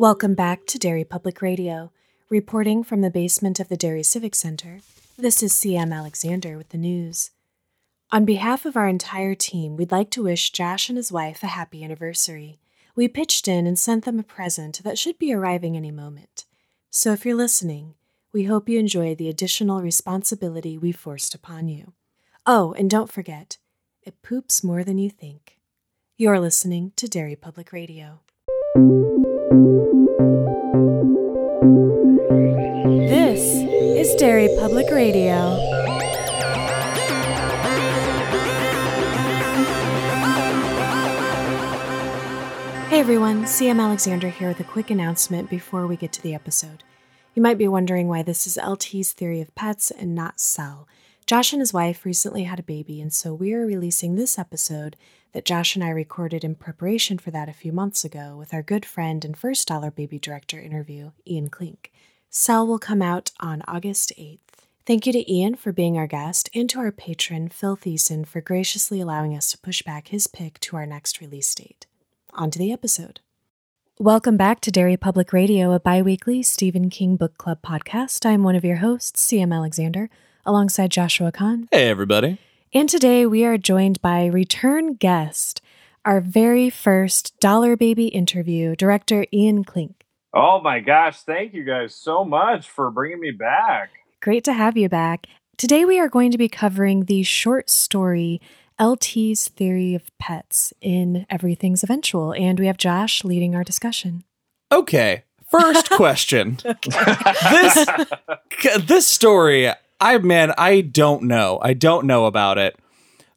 Welcome back to Derry Public Radio. Reporting from the basement of the Derry Civic Center, this is CM Alexander with the news. On behalf of our entire team, we'd like to wish Josh and his wife a happy anniversary. We pitched in and sent them a present that should be arriving any moment. So if you're listening, we hope you enjoy the additional responsibility we forced upon you. Oh, and don't forget, it poops more than you think. You're listening to Derry Public Radio. Derry Public Radio. Hey everyone, CM Alexander here with a quick announcement before we get to the episode. You might be wondering why this is LT's theory of pets and not Cell. Josh and his wife recently had a baby, and so we are releasing this episode that Josh and I recorded in preparation for that a few months ago with our good friend and first Dollar Baby Director interview, Ian Klink. Cell will come out on August 8th. Thank you to Ian for being our guest and to our patron, Phil Thiessen, for graciously allowing us to push back his pick to our next release date. On to the episode. Welcome back to Derry Public Radio, a bi weekly Stephen King Book Club podcast. I'm one of your hosts, CM Alexander, alongside Joshua Kahn. Hey, everybody. And today we are joined by return guest, our very first Dollar Baby interview, director Ian Klink. Oh my gosh, thank you guys so much for bringing me back. Great to have you back. Today we are going to be covering the short story LT's Theory of Pets in Everything's Eventual, and we have Josh leading our discussion. Okay, first question. this this story I man, I don't know. I don't know about it.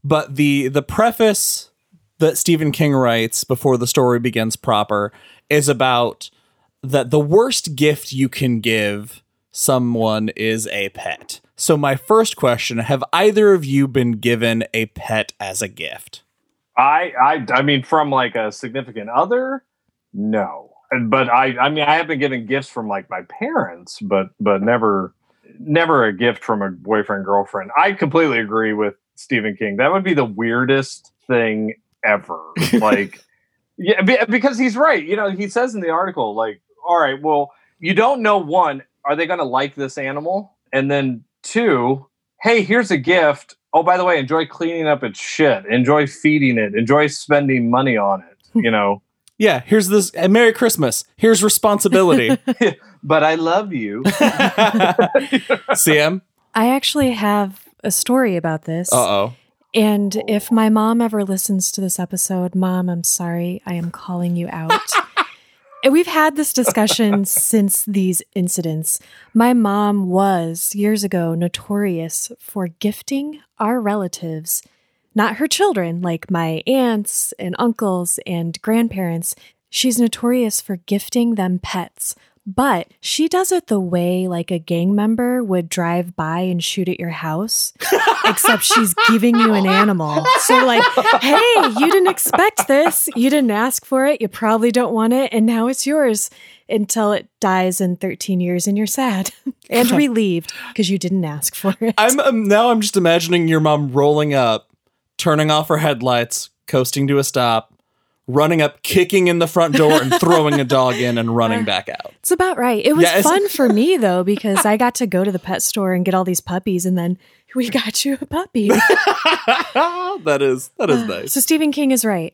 But the the preface that Stephen King writes before the story begins proper is about that the worst gift you can give someone is a pet. So my first question, have either of you been given a pet as a gift? I I I mean from like a significant other? No. But I I mean I have been given gifts from like my parents, but but never never a gift from a boyfriend girlfriend. I completely agree with Stephen King. That would be the weirdest thing ever. like, yeah, because he's right. You know, he says in the article, like, all right, well, you don't know one, are they going to like this animal? And then two, hey, here's a gift. Oh, by the way, enjoy cleaning up its shit. Enjoy feeding it. Enjoy spending money on it. You know. yeah, here's this. And Merry Christmas. Here's responsibility. but I love you. Sam, I actually have a story about this. Uh oh. And if my mom ever listens to this episode, mom, I'm sorry. I am calling you out. And we've had this discussion since these incidents. My mom was years ago notorious for gifting our relatives, not her children, like my aunts and uncles and grandparents. She's notorious for gifting them pets but she does it the way like a gang member would drive by and shoot at your house, except she's giving you an animal. So, like, hey, you didn't expect this. You didn't ask for it. You probably don't want it. And now it's yours until it dies in 13 years and you're sad and relieved because you didn't ask for it. I'm um, now I'm just imagining your mom rolling up, turning off her headlights, coasting to a stop, running up, kicking in the front door, and throwing a dog in and running back out. It's about right. It was fun for me though because I got to go to the pet store and get all these puppies, and then we got you a puppy. that is that is nice. So Stephen King is right.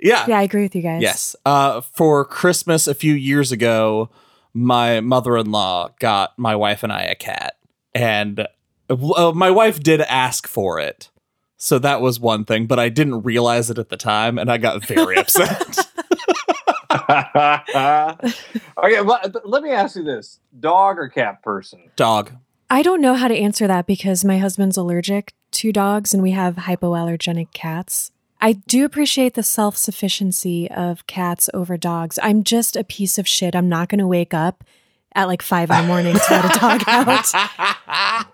Yeah, yeah, I agree with you guys. Yes. Uh, for Christmas a few years ago, my mother-in-law got my wife and I a cat, and uh, my wife did ask for it. So that was one thing, but I didn't realize it at the time, and I got very upset. okay, let, let me ask you this: dog or cat person? Dog. I don't know how to answer that because my husband's allergic to dogs, and we have hypoallergenic cats. I do appreciate the self sufficiency of cats over dogs. I'm just a piece of shit. I'm not going to wake up at like five in the morning to let a dog out.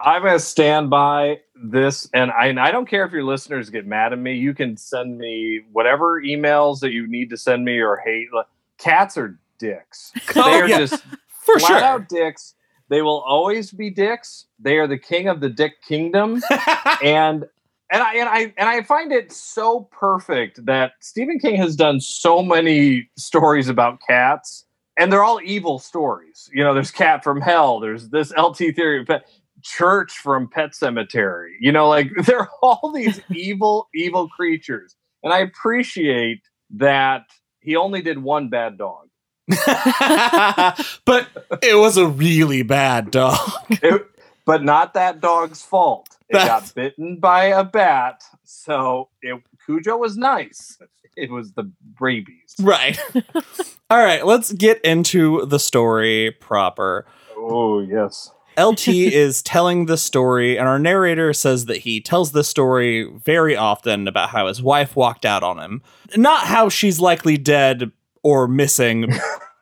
I'm going to stand by this, and I, and I don't care if your listeners get mad at me. You can send me whatever emails that you need to send me or hate. Cats are dicks. Oh, they are yeah. just for flat sure out dicks. They will always be dicks. They are the king of the dick kingdom, and and I and I and I find it so perfect that Stephen King has done so many stories about cats and they're all evil stories. You know, there's Cat from Hell, there's this LT theory pet, Church from Pet Sematary. You know, like there are all these evil, evil creatures. And I appreciate that he only did one bad dog. but it was a really bad dog. It- but not that dog's fault. It That's- got bitten by a bat, so it, Cujo was nice. It was the rabies. Right. All right, let's get into the story proper. Oh yes. LT is telling the story, and our narrator says that he tells this story very often about how his wife walked out on him. Not how she's likely dead or missing,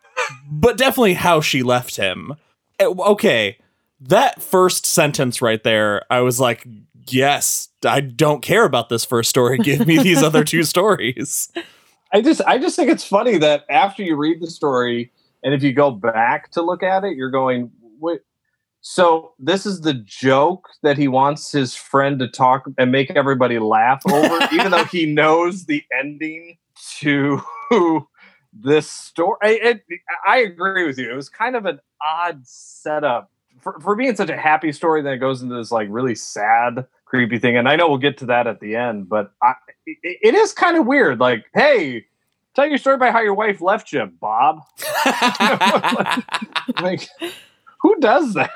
but definitely how she left him. Eh, Okay, that first sentence right there, I was like, yes, I don't care about this first story. Give me these other two stories. I just I just think it's funny that after you read the story and if you go back to look at it, you're going, wait. So this is the joke that he wants his friend to talk and make everybody laugh over, even though he knows the ending to this story. I, it, I agree with you. It was kind of an odd setup for, for being such a happy story. Then it goes into this like really sad, creepy thing. And I know we'll get to that at the end, but I, it, it is kind of weird. Like, hey, tell your story about how your wife left you, Bob. like, who does that?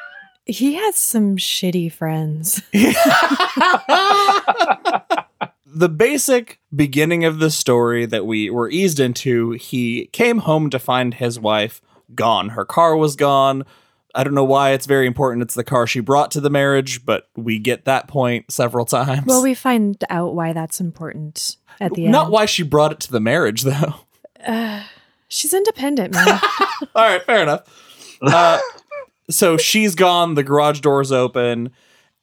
He has some shitty friends. the basic beginning of the story that we were eased into, he came home to find his wife gone. Her car was gone. I don't know why it's very important. It's the car she brought to the marriage, but we get that point several times. Well, we find out why that's important at the Not end. Not why she brought it to the marriage, though. Uh, she's independent, man. All right, fair enough. Uh, so she's gone. The garage door's open,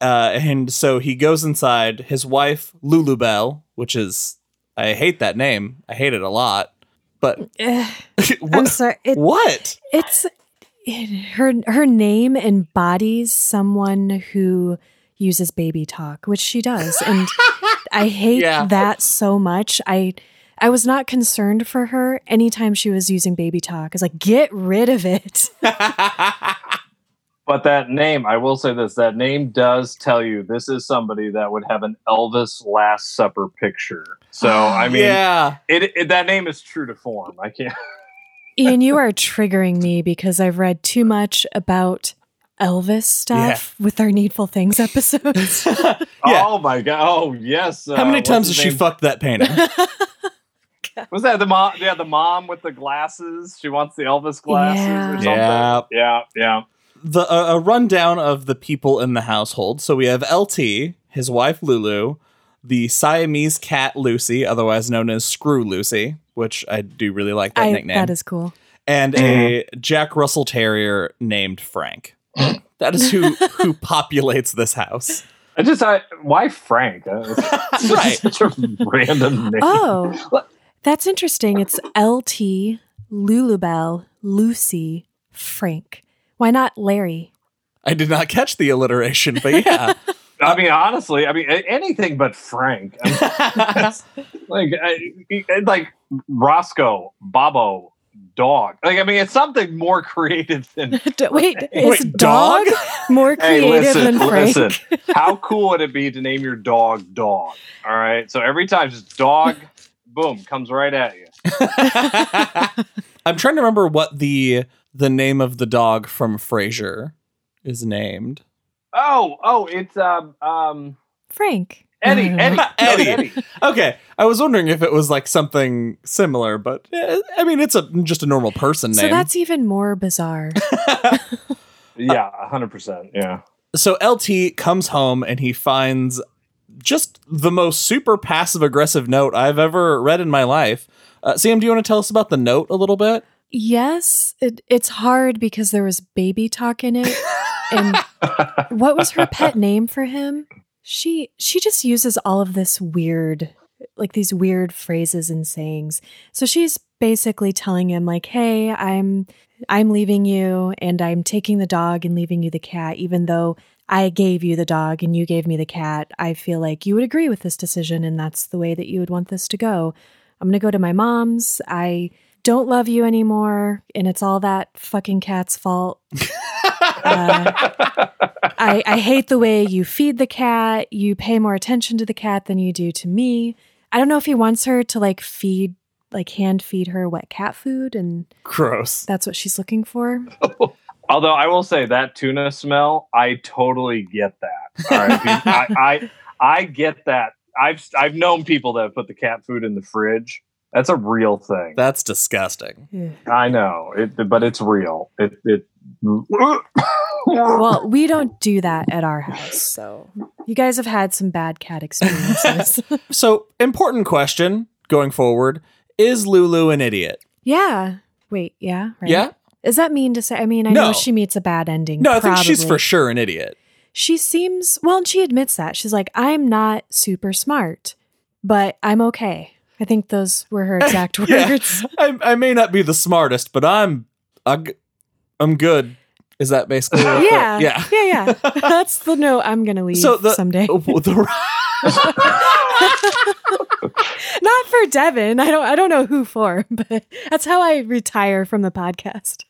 uh, and so he goes inside. His wife, Lulubelle, which is I hate that name. I hate it a lot. But I'm what? sorry. It, what? it's it, her her name embodies someone who uses baby talk, which she does, and I hate Yeah. that so much. I I was not concerned for her anytime she was using baby talk. I was like, get rid of it. But that name, I will say this: that name does tell you this is somebody that would have an Elvis Last Supper picture. So I mean, yeah. it, it that name is true to form. I can't. Ian, you are triggering me because I've read too much about Elvis stuff with our Needful Things episodes. Yeah. Oh my god! Oh yes. How uh, many what's times has she fucked that painting? Was that the mom? Yeah, the mom with the glasses. She wants the Elvis glasses Yeah. or something. Yeah. yeah, yeah. The uh, a rundown of the people in the household. So we have LT, his wife Lulu, the Siamese cat Lucy, otherwise known as Screw Lucy, which I do really like that I, nickname, that is cool. and a Jack Russell Terrier named Frank. that is who who populates this house. I just, I, why Frank? Uh, Right. Such a random name. Oh, that's interesting. It's LT, Lulubelle, Lucy, Frank. Why not Larry? I did not catch the alliteration, but yeah. I mean, honestly, I mean, anything but Frank. I mean, like, I, like Roscoe, Bobo, dog. Like, I mean, it's something more creative than. D- Wait, is Wait, dog, dog? more Hey, creative listen, than Frank? listen. How cool would it be to name your dog Dog? All right, so every time just dog, boom, comes right at you. I'm trying to remember what the the name of the dog from Frasier is named. Oh, oh, it's um, um, Frank. Eddie, Eddie, Eddie. Eddie. Okay, I was wondering if it was like something similar, but eh, I mean, it's a just a normal person name. So that's even more bizarre. Yeah, hundred percent. Yeah. So LT comes home and he finds just the most super passive aggressive note I've ever read in my life. Uh, Sam, do you want to tell us about the note a little bit? Yes, it, it's hard because there was baby talk in it. And what was her pet name for him? She she just uses all of this weird like these weird phrases and sayings. So she's basically telling him like, "Hey, I'm I'm leaving you and I'm taking the dog and leaving you the cat even though I gave you the dog and you gave me the cat. I feel like you would agree with this decision and that's the way that you would want this to go. I'm going to go to my mom's. I don't love you anymore, and it's all that fucking cat's fault. Uh, I, I hate the way you feed the cat. You pay more attention to the cat than you do to me. I don't know if he wants her to like feed, like hand feed her wet cat food, and Gross. that's what she's looking for. Although I will say that tuna smell, I totally get that. All right, I, I I get that. I've I've known people that have put the cat food in the fridge. That's a real thing. That's disgusting. Ugh. I know it, but it's real. It it. Well, we don't do that at our house, so you guys have had some bad cat experiences. So, important question going forward is Lulu an idiot? yeah. Wait. Yeah. Right. Yeah? Is that mean to say? I mean, I No. know she meets a bad ending. No, I think she's for sure an idiot. She seems well, and she admits that. She's like, I'm not super smart, but I'm okay. I think those were her exact Yeah. words. I, I may not be the smartest, but I'm I, I'm good. Is that basically what- Yeah. yeah. Yeah, yeah. That's the note I'm gonna leave So the someday. the Not for Devin. I don't I don't know who for, but that's how I retire from the podcast.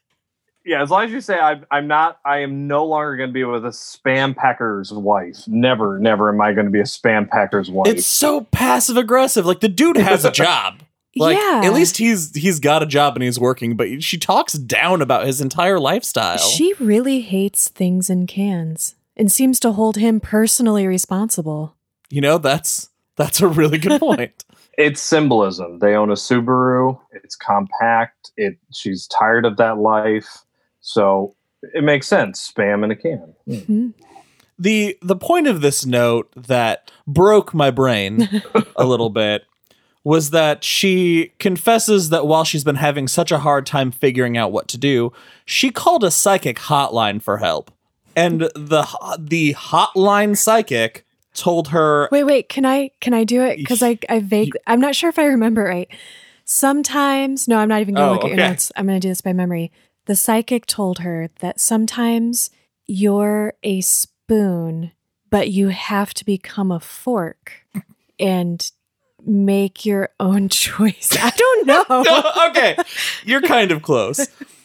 Yeah, as long as you say I'm, I'm not, I am no longer going to be with a spam packer's wife. Never, never am I going to be a spam packer's wife. it's so passive aggressive. Like the dude has a job. Like yeah. at least he's he's got a job and he's working, but she talks down about his entire lifestyle. she really hates things in cans and seems to hold him personally responsible. you know, that's that's a really good point. it's symbolism. They own a Subaru. It's compact. It. She's tired of that life, so it makes sense. Spam in a can. Hmm. the the point of this note that broke my brain a little bit was that she confesses that while she's been having such a hard time figuring out what to do, she called a psychic hotline for help. And the the hotline psychic told her Wait, wait, can I can I do it? Because I I vague I'm not sure if I remember right. Sometimes no, I'm not even gonna Oh, look at your notes. I'm gonna do this by memory. The psychic told her that sometimes you're a spoon, but you have to become a fork and make your own choice. I don't know. okay, you're kind of close.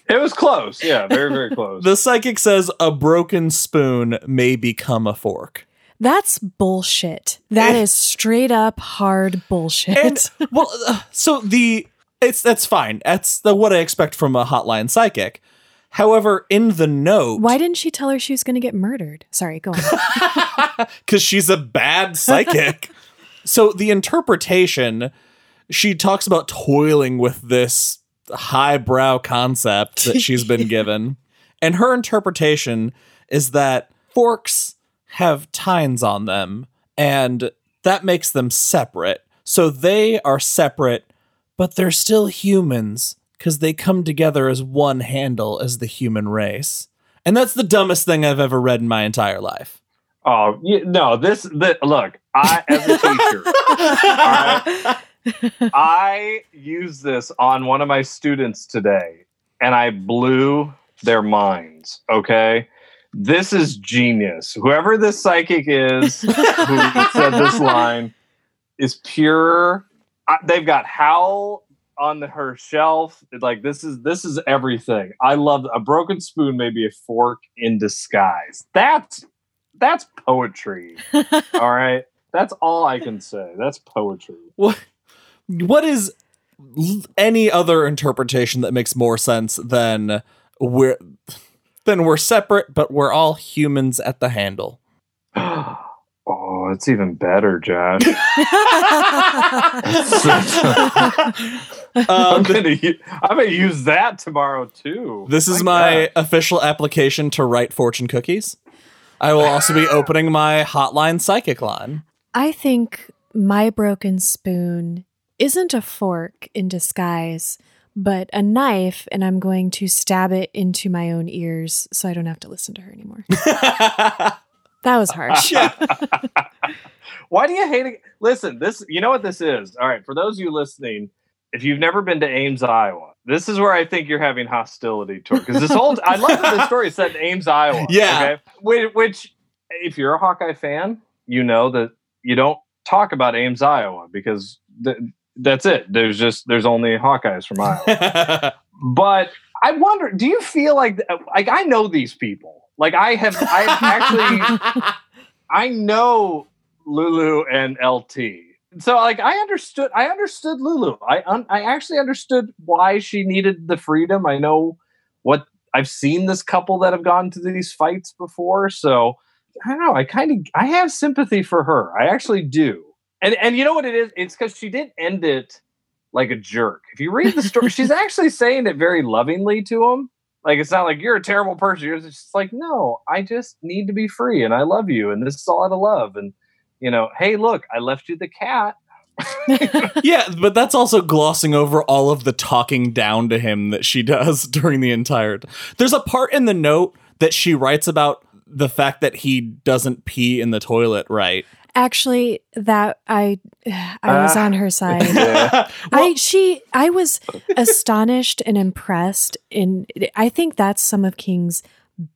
It was close. Yeah, very very close. The psychic says a broken spoon may become a fork. That's bullshit. That is straight up hard bullshit. And well, uh, so the it's that's fine. That's the what I expect from a hotline psychic. However, in the note, Why didn't she tell her she was going to get murdered? Sorry, go on. because she's a bad psychic. so the interpretation, she talks about toiling with this highbrow concept that she's been given, and her interpretation is that forks have tines on them, and that makes them separate. So they are separate, but they're still humans because they come together as one handle as the human race. And that's the dumbest thing I've ever read in my entire life. Oh you, no! This, look. I as a teacher, I used this on one of my students today, and I blew their minds. Okay, this is genius. Whoever this psychic is who said this line is pure. I, they've got Howl on the, her shelf. Like this is this is everything. I love a broken spoon. Maybe a fork in disguise. That's that's poetry. all right, that's all I can say. That's poetry. What what is any other interpretation that makes more sense than we're than we're separate but we're all humans at the handle? Oh, it's even better, Josh. Um, I'm gonna, u- I'm gonna use that tomorrow too. this is My my God. official application to write fortune cookies. I will also be opening my hotline psychic line. I think my broken spoon isn't a fork in disguise, but a knife, and I'm going to stab it into my own ears so I don't have to listen to her anymore. That was harsh. Why do you hate it? Listen, this you know what this is. All right, for those of you listening, if you've never been to Ames, Iowa, this is where I think you're having hostility toward because this whole I love that this story is set in Ames, Iowa. Yeah. Okay? Which, which, if you're a Hawkeye fan, you know that you don't talk about Ames, Iowa because the, that's it. There's just there's only Hawkeyes from Iowa. but I wonder, do you feel like like I know these people? Like I have I actually I know Lulu and LT. So like I understood I understood Lulu. I un, I actually understood why she needed the freedom. I know what I've seen this couple that have gone to these fights before. So I don't know. I kind of I have sympathy for her. I actually do. And and you know what it is? It's because she didn't end it like a jerk. If you read the story, she's actually saying it very lovingly to him. Like it's not like you're a terrible person. You're just like, no, I just need to be free, and I love you, and this is all out of love. And you know, hey, look, I left you the cat. yeah, but that's also glossing over all of the talking down to him that she does during the entire. There's a part in the note that she writes about the fact that he doesn't pee in the toilet right. Actually, that I I was Ah. on her side. Yeah. I she I was astonished and impressed in I think that's some of King's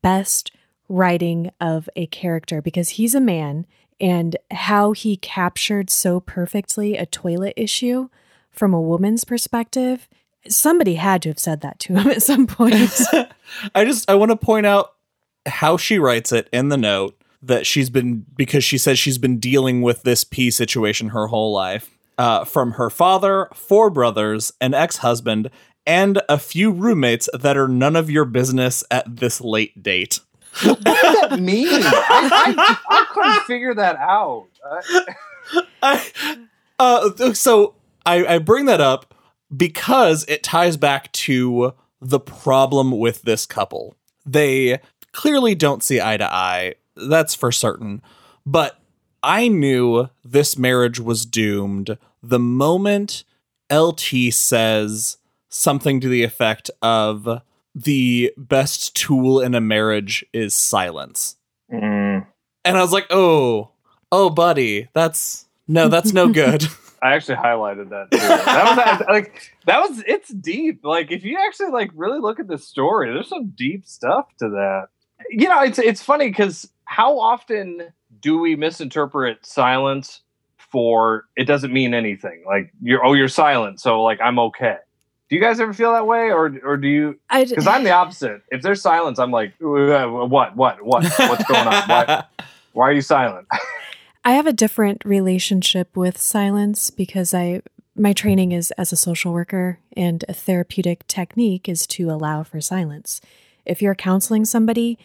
best writing of a character because he's a man and how he captured so perfectly a toilet issue from a woman's perspective. Somebody had to have said that to him at some point. I just I want to point out how she writes it in the note that she's been because she says she's been dealing with this pee situation her whole life. Uh, from her father, four brothers, an ex-husband, and a few roommates that are none of your business at this late date. what does that mean? I, I, I couldn't figure that out. Uh, I, uh, so I, I bring that up because it ties back to the problem with this couple. They clearly don't see eye to eye. That's for certain. But I knew this marriage was doomed the moment LT says something to the effect of the best tool in a marriage is silence. mm. And I was like, oh, oh, buddy, that's no, that's no good. I actually highlighted that too. That was like that was it's deep. Like if you actually like really look at the story, there's some deep stuff to that. You know, it's it's funny because how often do we misinterpret silence for it doesn't mean anything? Like you're oh you're silent, so like I'm okay. Do you guys ever feel that way, or or do you? I Because I'm the opposite. If there's silence, I'm like, "Uh, what, what, what, what's going on? Why, why are you silent? I have a different relationship with silence because I my training is as a social worker and a therapeutic technique is to allow for silence. If you're counseling somebody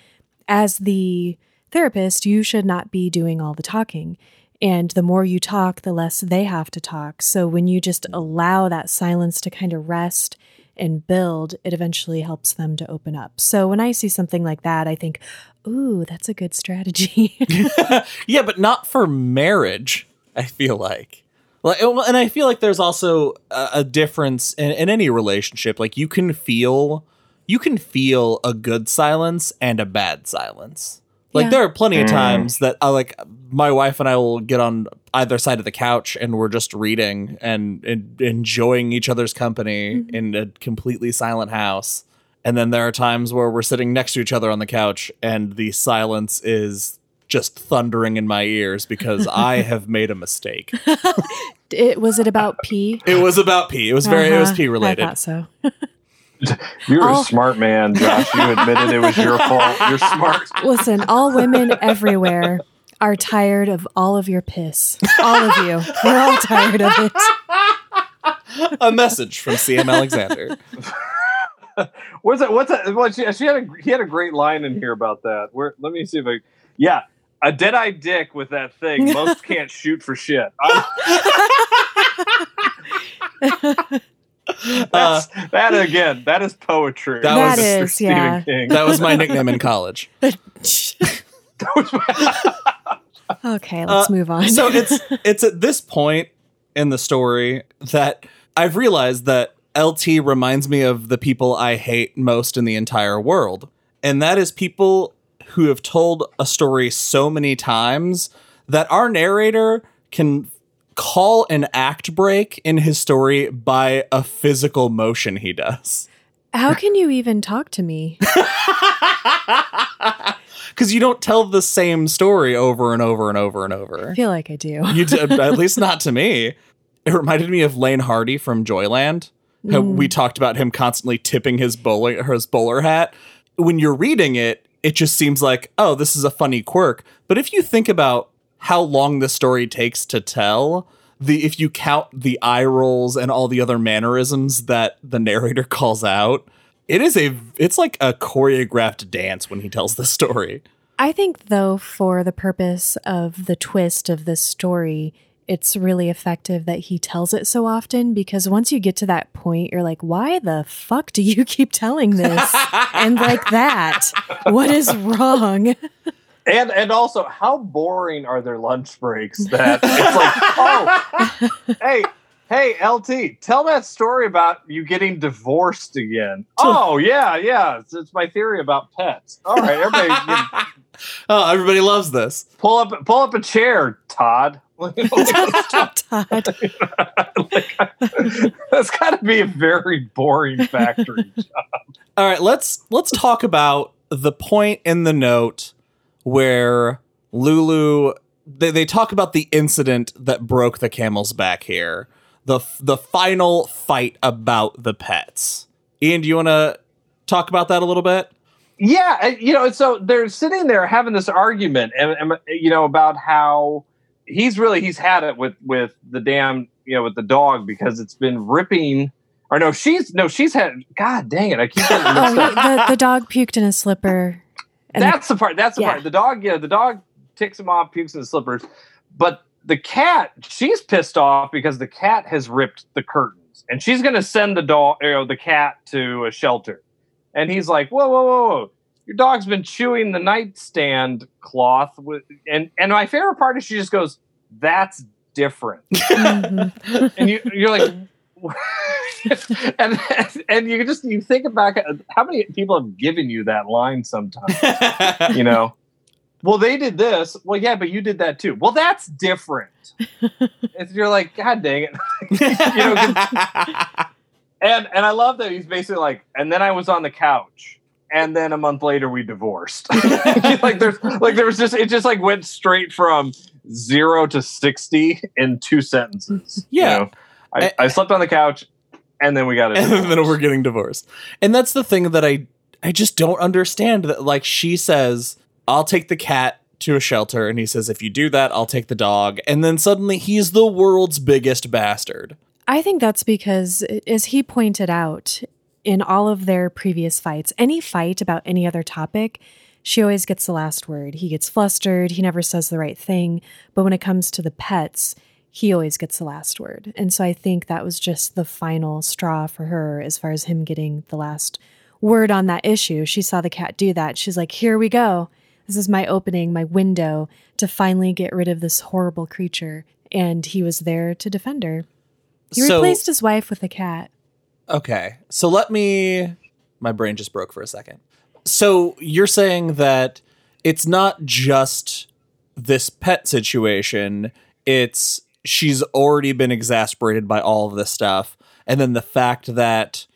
as the therapist, you should not be doing all the talking. And the more you talk, the less they have to talk. So when you just mm. allow that silence to kind of rest and build, it eventually helps them to open up. So when I see something like that, I think, ooh, that's a good strategy. yeah, but not for marriage. I feel like, like, oh, and I feel like there's also a, a difference in, in any relationship. Like, you can feel, you can feel a good silence and a bad silence. Like, Yeah. there are plenty of Mm. times that I like my wife and I will get on either side of the couch and we're just reading and, and enjoying each other's company in a completely silent house. And then there are times where we're sitting next to each other on the couch and the silence is just thundering in my ears because I have made a mistake. it was it about pee? It was about pee. It was very it was Uh-huh. pee related. I thought so. You're Oh. a smart man, Josh. You admitted it was your fault. You're smart. Listen, all women everywhere are tired of all of your piss. All of you. We're all tired of it. A message from CM Alexander. What's that? What's that? Well, she, she had a he had a great line in here about that. Where let me see if I. Yeah, a dead-eye dick with that thing. Most can't shoot for shit. That's, that again. That is poetry. That That was for is, Stephen yeah. King. That was my nickname in college. Okay, let's Uh, move on. So it's it's at this point in the story that I've realized that LT reminds me of the people I hate most in the entire world. And that is people who have told a story so many times that our narrator can call an act break in his story by a physical motion he does. How can you even talk to me? Because you don't tell the same story over and over and over and over. I feel like I do. You d- at least not to me. it reminded me of Lane Hardy from Joyland. Mm. we talked about him constantly tipping his bowling his bowler hat. When you're reading it, it just seems like, oh, this is a funny quirk. But if you think about how long the story takes to tell, the if you count the eye rolls and all the other mannerisms that the narrator calls out, it is a it's like a choreographed dance when he tells the story. I think, though, for the purpose of the twist of this story, it's really effective that he tells it so often because once you get to that point, you're like, why the fuck do you keep telling this? and like that, what is wrong? And and also, how boring are their lunch breaks? That it's like, oh, hey, hey, LT, tell that story about you getting divorced again. Oh yeah, yeah, it's, it's my theory about pets. All right, everybody, you Oh, everybody loves this. pull up pull up a chair, Todd. Todd. That's got to be a very boring factory job. All right, let's let's talk about the point in the note where Lulu they, they talk about the incident that broke the camel's back here. The the final fight about the pets. Ian, do you want to talk about that a little bit? Yeah, you know, so they're sitting there having this argument, and, and you know about how he's really he's had it with with the damn you know with the dog because it's been ripping. Or no, she's no, she's had. God dang it! I keep getting Oh, mixed up. he- the, the dog puked in a slipper. And That's the part. That's the Yeah. part. The dog, yeah, the dog ticks him off, pukes in the slippers. But the cat, she's pissed off because the cat has ripped the curtains, and she's going to send the dog, you know, the cat to a shelter. And he's like, "Whoa, whoa, whoa, whoa! Your dog's been chewing the nightstand cloth." With and and my favorite part is she just goes, "That's different," Mhm. and you you're like. and and you just you think about how many people have given you that line sometimes? You know? Well they did this. Well yeah but you did that too. Well that's different. If you're like god dang it. You know and and i love that he's basically like and then i was on the couch and then a month later we divorced. Like there's like there was just it just like went straight from zero to 60 in two sentences you Yeah. know? I, eh. I slept on the couch and then we got a and divorce. then we're getting divorced. And that's the thing that I I just don't understand that like she says, "I'll take the cat to a shelter." And he says, "If you do that, I'll take the dog." And then suddenly he's the world's biggest bastard. I think that's because, as he pointed out, in all of their previous fights, any fight about any other topic, she always gets the last word. He gets flustered, he never says the right thing. But when it comes to the pets, he always gets the last word. And so I think that was just the final straw for her as far as him getting the last word on that issue. She saw the cat do that. She's like, here we go. This is my opening, my window to finally get rid of this horrible creature. And he was there to defend her. He So- replaced his wife with a cat. Okay. So let me my brain just broke for a second. So you're saying that it's not just this pet situation, it's she's already been exasperated by all of this stuff and then the fact that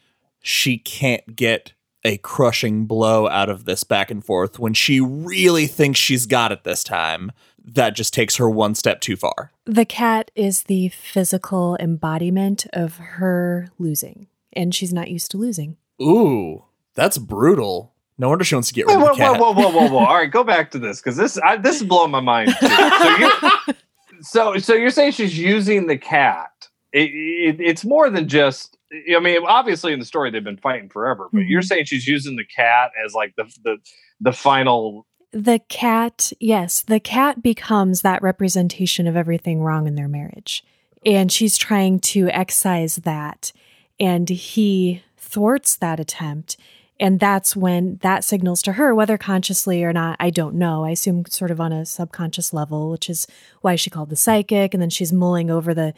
she can't get a crushing blow out of this back and forth when she really thinks she's got it this time, that just takes her one step too far. The cat is the physical embodiment of her losing, and she's not used to losing. Ooh, that's brutal. No wonder she wants to get rid Whoa, of the whoa, cat. whoa, whoa, whoa, whoa! All right, go back to this because this I, this is blowing my mind. Too. So, you're, so, so you're saying she's using the cat? It, it, it's more than just. I mean, obviously in the story they've been fighting forever, but you're Mhm. saying she's using the cat as like the the the final. The cat, yes, the cat becomes that representation of everything wrong in their marriage. And she's trying to excise that. And he thwarts that attempt. And that's when that signals to her, whether consciously or not, I don't know. I assume sort of on a subconscious level, which is why she called the psychic. And then she's mulling over the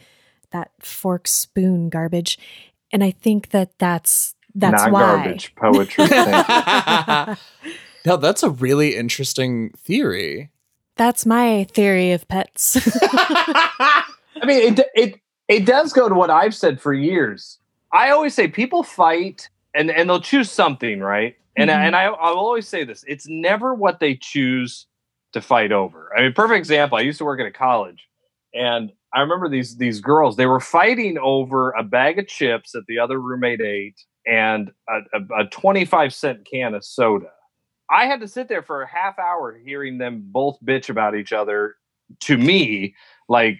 that fork spoon garbage. And I think that that's that's not why. garbage poetry. Thank you. no, that's a really interesting theory. That's my theory of pets. I mean, it it it does go to what I've said for years. I always say people fight and and they'll choose something, right? And Mhm. and I I will always say this: it's never what they choose to fight over. I mean, perfect example. I used to work at a college, and I remember these these girls. They were fighting over a bag of chips that the other roommate ate and a, a, a twenty five cent can of soda. I had to sit there for a half hour hearing them both bitch about each other to me, like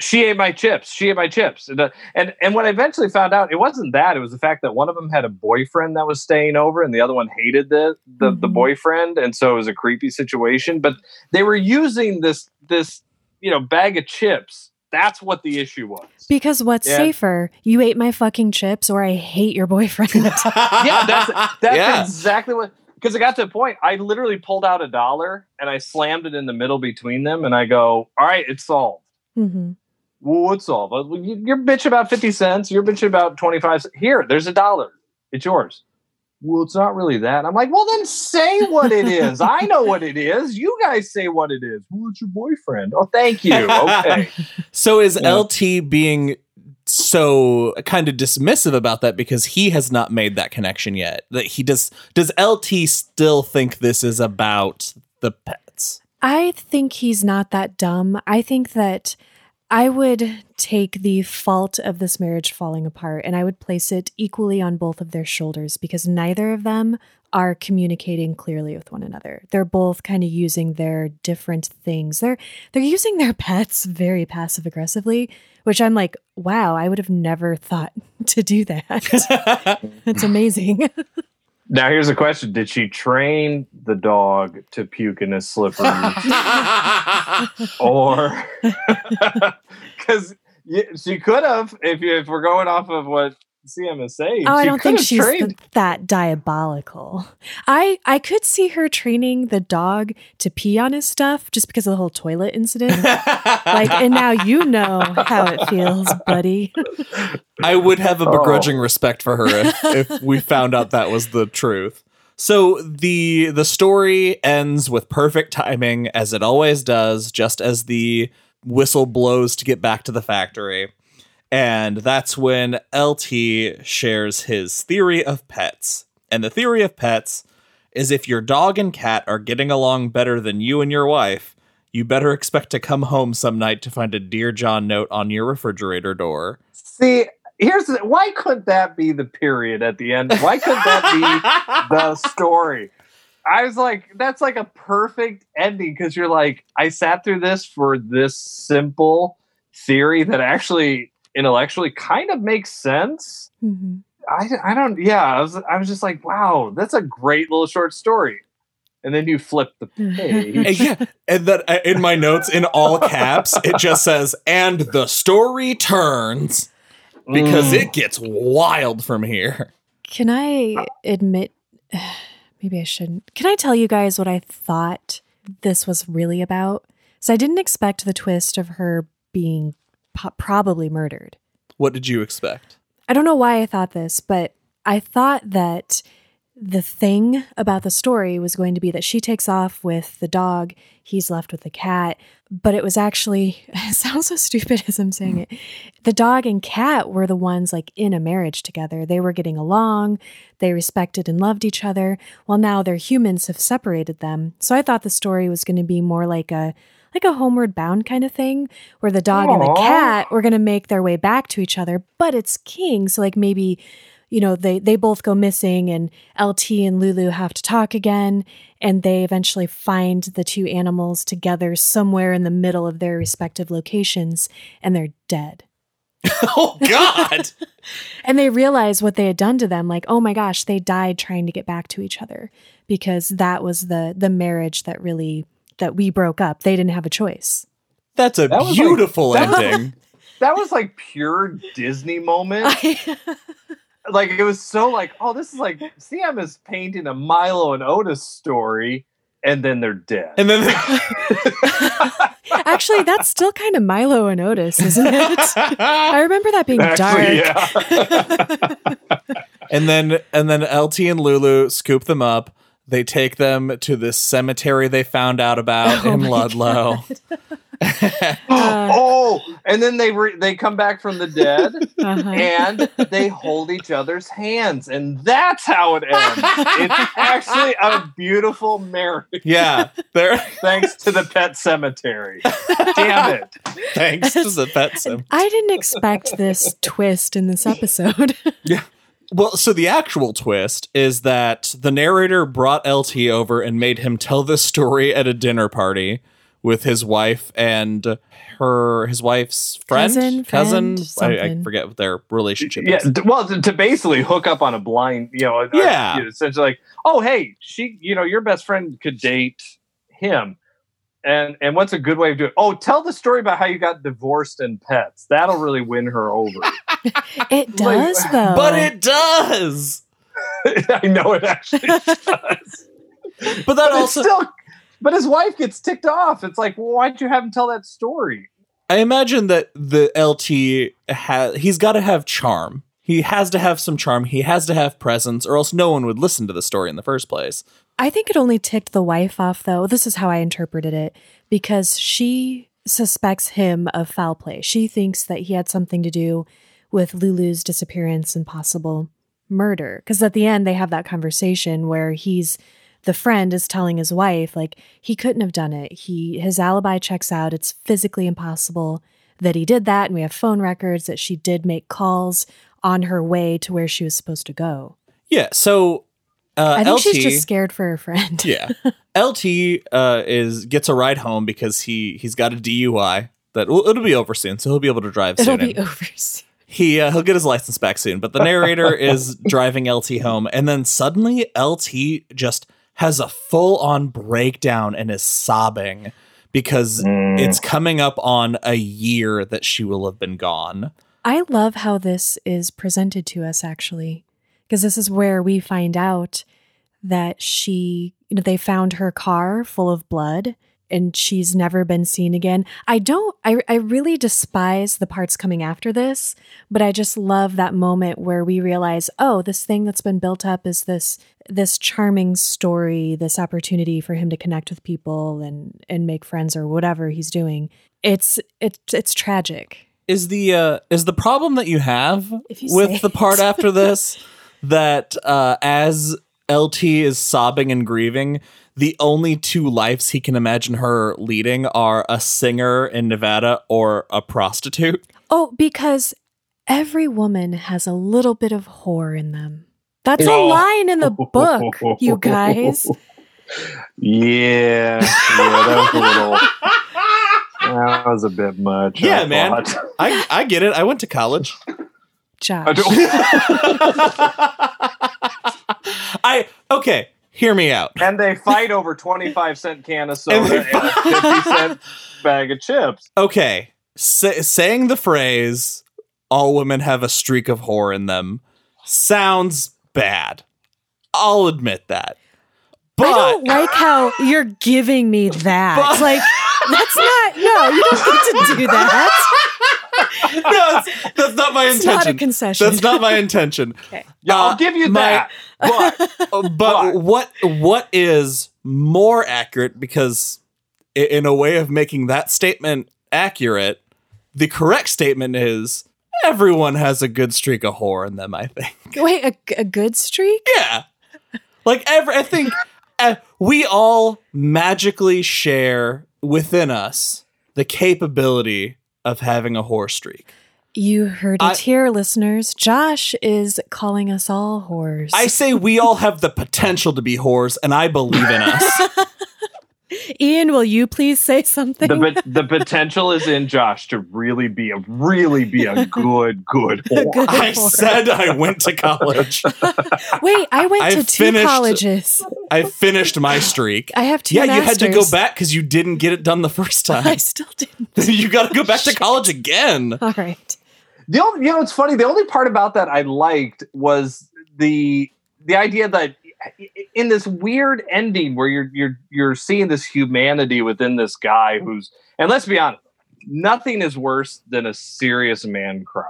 she ate my chips. She ate my chips. And, uh, and and when I eventually found out, it wasn't that. It was the fact that one of them had a boyfriend that was staying over, and the other one hated the the, the Mhm. boyfriend, and so it was a creepy situation. But they were using this this you know bag of chips. That's what the issue was. Because what's Yeah. safer? You ate my fucking chips, or I hate your boyfriend. yeah, that's that's Yeah. exactly what. Because it got to the point, I literally pulled out a dollar and I slammed it in the middle between them, and I go, "All right, it's solved." hmm Well, what's solved? Well, you- You're bitching about fifty cents. You're bitching about twenty five. cents. Here, there's a dollar. It's yours. Well, it's not really that. I'm like, well, then say what it is. I know what it is. You guys say what it is. Well, it's your boyfriend. Oh, thank you. Okay. So is Yeah. LT being so kind of dismissive about that because he has not made that connection yet? That he does does LT still think this is about the pets? I think he's not that dumb. I think that I would take the fault of this marriage falling apart and I would place it equally on both of their shoulders because neither of them are communicating clearly with one another. They're both kind of using their different things. They're they're using their pets very passive aggressively, which I'm like, wow, I would have never thought to do that. It's amazing. now, here's a question: Did she train the dog to puke in his slippers? or because she could have if you, if we're going off of what CM is saying. Oh, I don't think she's trained. th- that diabolical. I I could see her training the dog to pee on his stuff just because of the whole toilet incident. like, and now you know how it feels, buddy. I would have a Oh. begrudging respect for her if, if we found out that was the truth. So the the story ends with perfect timing, as it always does, just as the whistle blows to get back to the factory. And that's when LT shares his theory of pets. And the theory of pets is if your dog and cat are getting along better than you and your wife, you better expect to come home some night to find a Dear John note on your refrigerator door. See, here's the, why couldn't that be the period at the end? Why couldn't that be the story? I was like, that's like a perfect ending because you're like, I sat through this for this simple theory that actually intellectually kind of makes sense. Mhm. I, I don't, yeah, I was, I was just like, wow, that's a great little short story. And then you flip the page. And yeah, and that uh, in my notes in all caps, it just says, "And the story turns because Mm. it gets wild from here." Can I admit? Maybe I shouldn't. Can I tell you guys what I thought this was really about? So I didn't expect the twist of her being po- probably murdered. What did you expect? I don't know why I thought this, but I thought that the thing about the story was going to be that she takes off with the dog, he's left with the cat, but it was actually it sounds so stupid as I'm saying it. The dog and cat were the ones like in a marriage together. They were getting along, they respected and loved each other. Well, now their humans have separated them. So I thought the story was going to be more like a like a homeward bound kind of thing where the dog and the cat were going to make their way back to each other, but it's king, so like maybe you know they they both go missing and lt and lulu have to talk again and they eventually find the two animals together somewhere in the middle of their respective locations and they're dead oh God! and they realize what they had done to them like oh my gosh they died trying to get back to each other because that was the the marriage that really that we broke up they didn't have a choice That's a That was like- beautiful that was- ending. that was like pure Disney moment. like it was so like, oh, this is like CM is painting a Milo and Otis story, and then they're dead. and then actually that's still kind of milo and otis isn't it i remember that being Actually, dark yeah. and then and then LT and Lulu scoop them up. They take them to this cemetery they found out about Oh in my Ludlow. oh, and then they re- they come back from the dead Uh-huh. and they hold each other's hands, and that's how it ends. It's actually a beautiful marriage, yeah, there. thanks to the pet cemetery. Damn it! Thanks to the pet sim. I didn't expect this twist in this episode. Well, so the actual twist is that the narrator brought LT over and made him tell this story at a dinner party with his wife and her his wife's friend, Cousin, cousin. friend, I, I forget what their relationship Yeah, is. d- well, to, to basically hook up on a blind, you know, Yeah. you know, essentially like, oh, hey, she, you know, your best friend could date him, and and what's a good way of doing? it? Oh, tell the story about how you got divorced and pets. That'll really win her over. it does, though. But it does. I know it actually does. But that But also, still, but his wife gets ticked off. It's like, well, why'd you have him tell that story? I imagine that the LT has he's got to have charm. He has to have some charm. He has to have presence, or else no one would listen to the story in the first place. I think it only ticked the wife off, though. This is how I interpreted it because she suspects him of foul play. She thinks that he had something to do with Lulu's disappearance and possible murder. Because at the end, they have that conversation where he's the friend is telling his wife like he couldn't have done it. He his alibi checks out. It's physically impossible that he did that, and we have phone records that she did make calls on her way to where she was supposed to go. Yeah. So uh, I think LT, she's just scared for her friend. yeah, LT uh, is gets a ride home because he he's got a DUI that well, it'll be over soon, so he'll be able to drive It'll soon. be over soon. He uh, he'll get his license back soon. But the narrator is driving LT home, and then suddenly LT just has a full on breakdown and is sobbing because Mm. it's coming up on a year that she will have been gone. I love how this is presented to us, actually, because this is where we find out that she, you know, they found her car full of blood and she's never been seen again. I don't, I, I really despise the parts coming after this, but I just love that moment where we realize, oh, this thing that's been built up is this this charming story, this opportunity for him to connect with people and and make friends or whatever he's doing. It's it's it's tragic. Is the uh, is the problem that you have you with the part after this that uh, as LT is sobbing and grieving, the only two lives he can imagine her leading are a singer in Nevada or a prostitute. Oh, because every woman has a little bit of whore in them. That's a Oh. line in the book, you guys. Yeah, yeah, that was a little. That was a bit much. Yeah, I man. I, I get it. I went to college. I Josh. don't- I okay. Hear me out. and they fight over twenty-five cent can of And soda and, a fifty cent bag of chips. Okay, Sa- saying the phrase "all women have a streak of whore in them" sounds bad. I'll admit that. But I don't like how you're giving me that. But- like, that's not, no, you don't get to do that. no, that's, that's not my It's not a intention. concession. That's not my intention. Okay. Yeah, Uh, I'll give you my- that. But Uh, But But- what what is more accurate? Because in a way of making that statement accurate, the correct statement is everyone has a good streak of whore in them. I think. Wait, a, a good streak? Yeah. Like every, I think uh, we all magically share within us the capability of having a whore streak. You heard it I- here, listeners. Josh is calling us all whores. I say we all have the potential to be whores, and I believe in us. Ian, will you please say something? the pot- the potential is in Josh to really be a really be a good good whore. Good I whore. said I went to college. Wait, I went I to two colleges. I finished my streak. I have two Yeah, you had to go back because you didn't get it done the first time. I still didn't. you got to go back to college again. All right. The only, you know, it's funny. The only part about that I liked was the the idea that in this weird ending where you're you're you're seeing this humanity within this guy who's and let's be honest, nothing is worse than a serious man cry.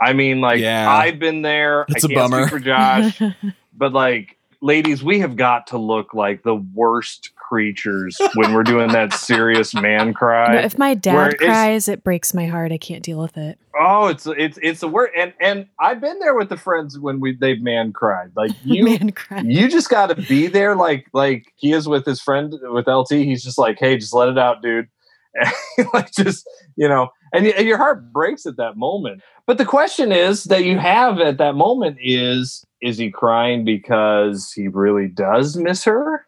I mean, like Yeah. I've been there. It's I a bummer. for Josh, but like, ladies, we have got to look like the worst creatures when we're doing that serious man cry. No, if my dad cries, it breaks my heart. I can't deal with it. Oh, it's it's it's a word, and and I've been there with the friends when we they've man cried. Like you, man cried. you just got to be there. Like like he is with his friend with LT. He's just like, hey, just let it out, dude. And like just you know, and, and your heart breaks at that moment. But the question is that you have at that moment is is he crying because he really does miss her?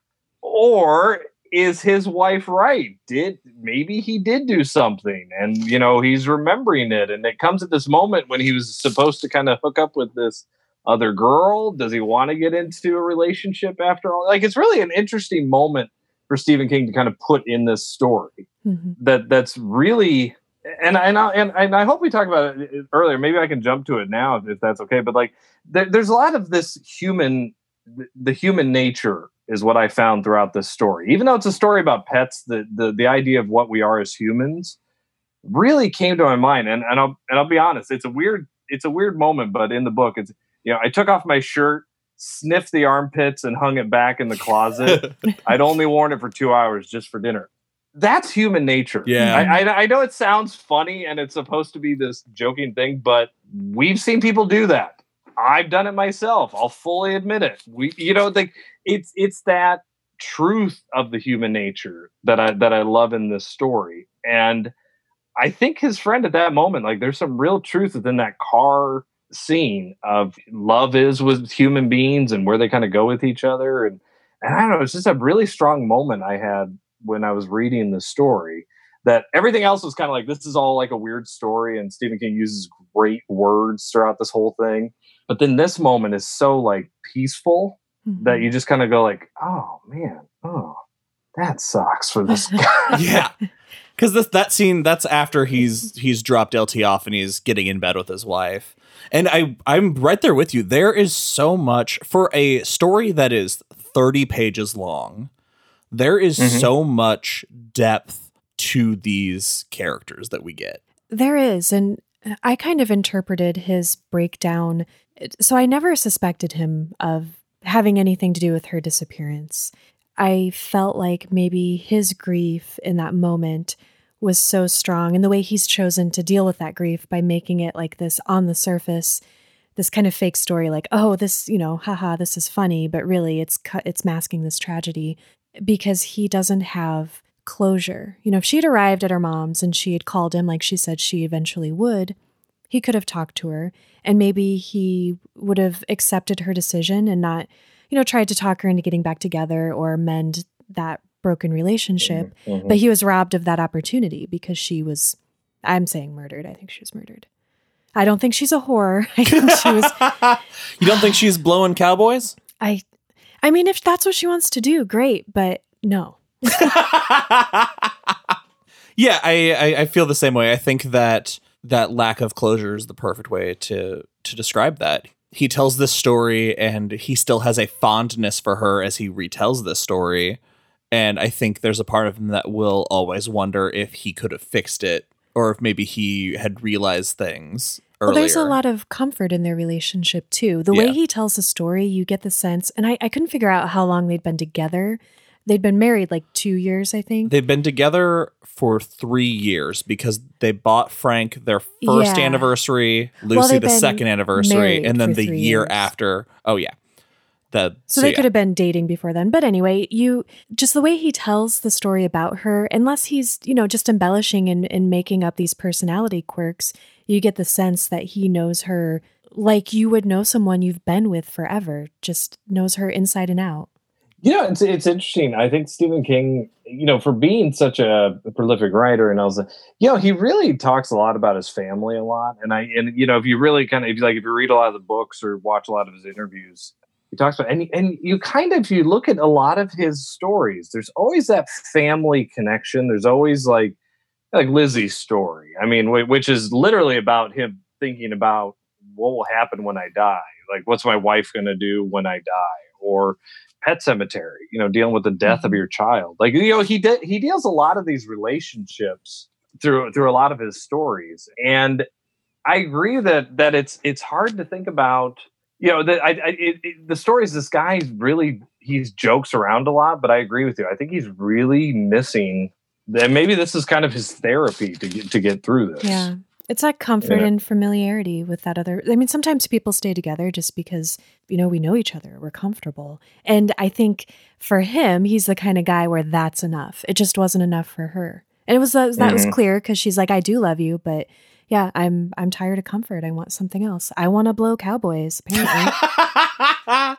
Or is his wife right? Did maybe he did do something and you know he's remembering it and it comes at this moment when he was supposed to kind of hook up with this other girl? Does he want to get into a relationship after all? Like it's really an interesting moment for Stephen King to kind of put in this story mm-hmm. that that's really and and I, and and I hope we talk about it earlier. Maybe I can jump to it now if, if that's okay. But like, there, there's a lot of this human, the human nature is what I found throughout this story. Even though it's a story about pets, the the the idea of what we are as humans really came to my mind. And and I'll and I'll be honest, it's a weird it's a weird moment. But in the book, it's you know I took off my shirt, sniffed the armpits, and hung it back in the closet. I'd only worn it for two hours just for dinner that's human nature. Yeah. I, I, I, know it sounds funny and it's supposed to be this joking thing, but we've seen people do that. I've done it myself. I'll fully admit it. We, you know, the, it's, it's that truth of the human nature that I, that I love in this story. And I think his friend at that moment, like there's some real truth within that car scene of love is with human beings and where they kind of go with each other. And, and I don't know, it's just a really strong moment I had when I was reading the story that everything else was kind of like this is all like a weird story and Stephen King uses great words throughout this whole thing. But then this moment is so like peaceful mm-hmm. that you just kind of go like, "Oh man, oh, that sucks for this guy." yeah. Cuz this that scene that's after he's he's dropped LT off and he's getting in bed with his wife. And I I'm right there with you. There is so much for a story that is 30 pages long there is mm-hmm. so much depth to these characters that we get. There is. And I kind of interpreted his breakdown. So I never suspected him of having anything to do with her disappearance. I felt like maybe his grief in that moment was so strong and the way he's chosen to deal with that grief by making it like this on the surface this kind of fake story like oh this you know haha this is funny but really it's it's masking this tragedy because he doesn't have closure. You know, if she had arrived at her mom's and she had called him like she said she eventually would, he could have talked to her and maybe he would have accepted her decision and not, you know, tried to talk her into getting back together or mend that broken relationship. Mm-hmm. mm-hmm. But he was robbed of that opportunity because she was, I'm saying murdered. I think she was murdered. I don't think she's a whore. I think she was. you don't think she's blowing cowboys? I I mean, if that's what she wants to do, great, but no. yeah, I, I, I feel the same way. I think that that lack of closure is the perfect way to to describe that. He tells this story and he still has a fondness for her as he retells this story. And I think there's a part of him that will always wonder if he could have fixed it or if maybe he had realized things Earlier. Well, there's a lot of comfort in their relationship too. The yeah. way he tells the story, you get the sense, and I, I couldn't figure out how long they'd been together. They'd been married like two years, I think. They've been together for three years because they bought Frank their first yeah. anniversary, Lucy well, the second anniversary, and then the year years. after. Oh yeah. The, so, so they yeah. could have been dating before then. But anyway, you just the way he tells the story about her, unless he's, you know, just embellishing and, and making up these personality quirks, you get the sense that he knows her like you would know someone you've been with forever, just knows her inside and out. You know, it's it's interesting. I think Stephen King, you know, for being such a prolific writer, and also, you know, he really talks a lot about his family a lot. And I, and you know, if you really kind of, if you like, if you read a lot of the books or watch a lot of his interviews, he talks about, and and you kind of, you look at a lot of his stories, there's always that family connection. There's always like like Lisey's story. I mean, which is literally about him thinking about what will happen when I die. Like, what's my wife going to do when I die? Or Pet Sematary, you know, dealing with the death mm-hmm. of your child. Like, you know, he de- he deals a lot of these relationships through through a lot of his stories, and I agree that that it's it's hard to think about. You know, that I, I it, it, the stories this guy really he's jokes around a lot, but I agree with you. I think he's really missing. And maybe this is kind of his therapy to get to get through this. Yeah. It's that comfort Yeah. and familiarity with that other. I mean, sometimes people stay together just because, you know, we know each other, we're comfortable. And I think for him, he's the kind of guy where that's enough. It just wasn't enough for her. And it was that, that was Mhm. clear because she's like, I do love you, but yeah, I'm I'm tired of comfort. I want something else. I want to blow cowboys, apparently.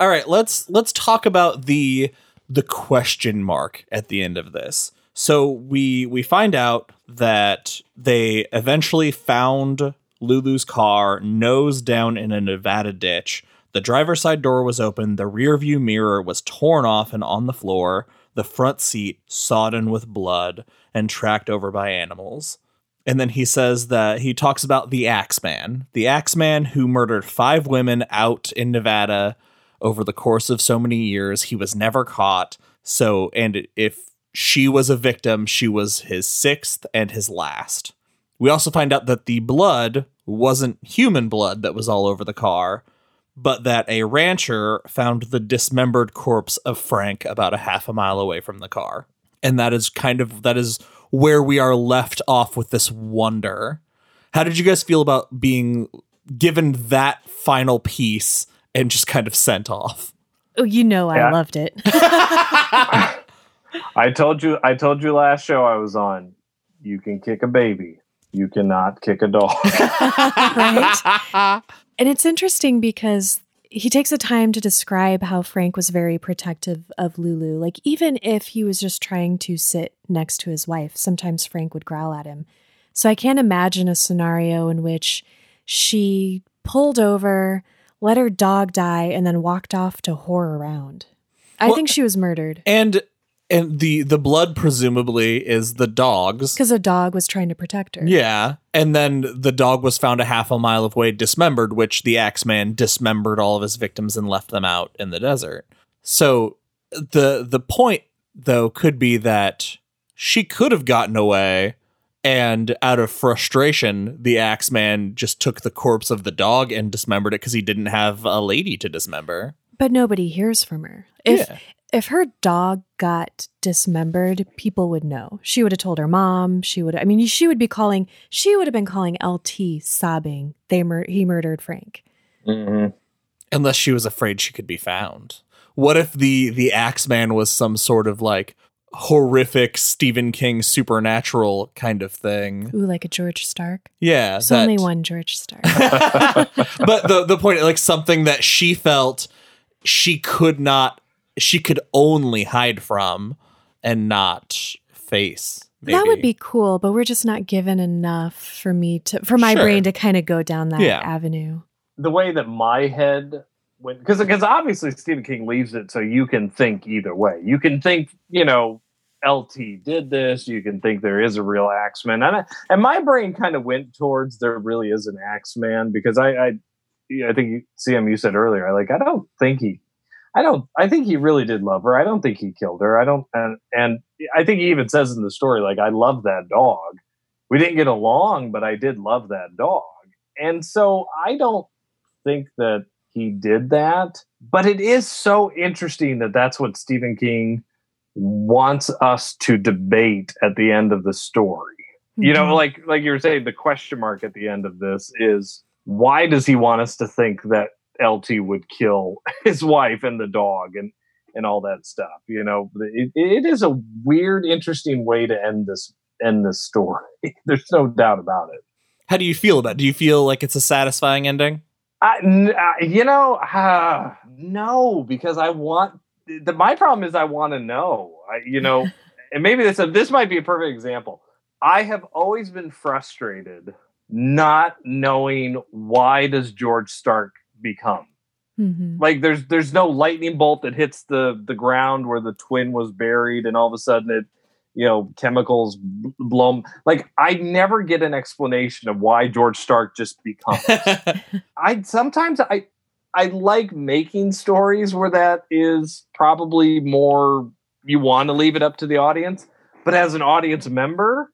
All right, let's let's talk about the the question mark at the end of this. So we we find out that they eventually found Lulu's car nose down in a Nevada ditch. The driver's side door was open, the rear view mirror was torn off and on the floor, the front seat sodden with blood and tracked over by animals. And then he says that he talks about the Axeman, the Axeman who murdered five women out in Nevada over the course of so many years. He was never caught. So, and if she was a victim, she was his sixth and his last. We also find out that the blood wasn't human blood that was all over the car, but that a rancher found the dismembered corpse of Frank about a half a mile away from the car. And that is kind of that is where we are left off with this wonder. How did you guys feel about being given that final piece and just kind of sent off? oh, you know, I Yeah. loved it. I told you. I told you last show I was on. You can kick a baby. You cannot kick a dog. right? And it's interesting because he takes the time to describe how Frank was very protective of Lulu. Like, even if he was just trying to sit next to his wife, sometimes Frank would growl at him. So I can't imagine a scenario in which she pulled over, let her dog die, and then walked off to whore around. I Well- think she was murdered and and the the blood presumably is the dog's. because a dog was trying to protect her. Yeah, and then the dog was found a half a mile away dismembered, which the Axeman dismembered all of his victims and left them out in the desert. So the the point though could be that she could have gotten away and out of frustration the Axeman just took the corpse of the dog and dismembered it because he didn't have a lady to dismember. But nobody hears from her. If Yeah. If her dog got dismembered, people would know. She would have told her mom. She would. I mean, she would be calling. She would have been calling LT, sobbing. They mur- he murdered Frank. Mhm. unless she was afraid she could be found. What if the the Axeman was some sort of like horrific Stephen King supernatural kind of thing? Ooh, like a George Stark. Yeah, There's that- only one George Stark. but the the point like something that she felt she could not she could only hide from and not face. That would be cool, but we're just not given enough for me to for my Sure. brain to kind of go down that Yeah. avenue. the way that my head went because because obviously Stephen King leaves it so you can think either way. You can think, you know, LT did this. You can think there is a real Axeman, and I, and my brain kind of went towards there really is an Axeman because I I, I think you- CM you said earlier I like I don't think he. I don't. I think he really did love her. I don't think he killed her. I don't. And, and I think he even says in the story, like, I love that dog. We didn't get along, but I did love that dog. And so I don't think that he did that. But it is so interesting that that's what Stephen King wants us to debate at the end of the story. You know, Mhm. like like you were saying, the question mark at the end of this is why does he want us to think that LT would kill his wife and the dog and and all that stuff? You know, it, it is a weird, interesting way to end this end this story. There's no doubt about it. How do you feel about it? Do you feel like it's a satisfying ending? I, you know, uh, no, because I want. The, my problem is I want to know. I, you know, and maybe this this might be a perfect example. I have always been frustrated not knowing why does George Stark become Mhm. like there's there's no lightning bolt that hits the the ground where the twin was buried and all of a sudden it you know chemicals b- blow 'em. like i never get an explanation of why george stark just becomes I sometimes I I like making stories where that is probably more you want to leave it up to the audience, but as an audience member,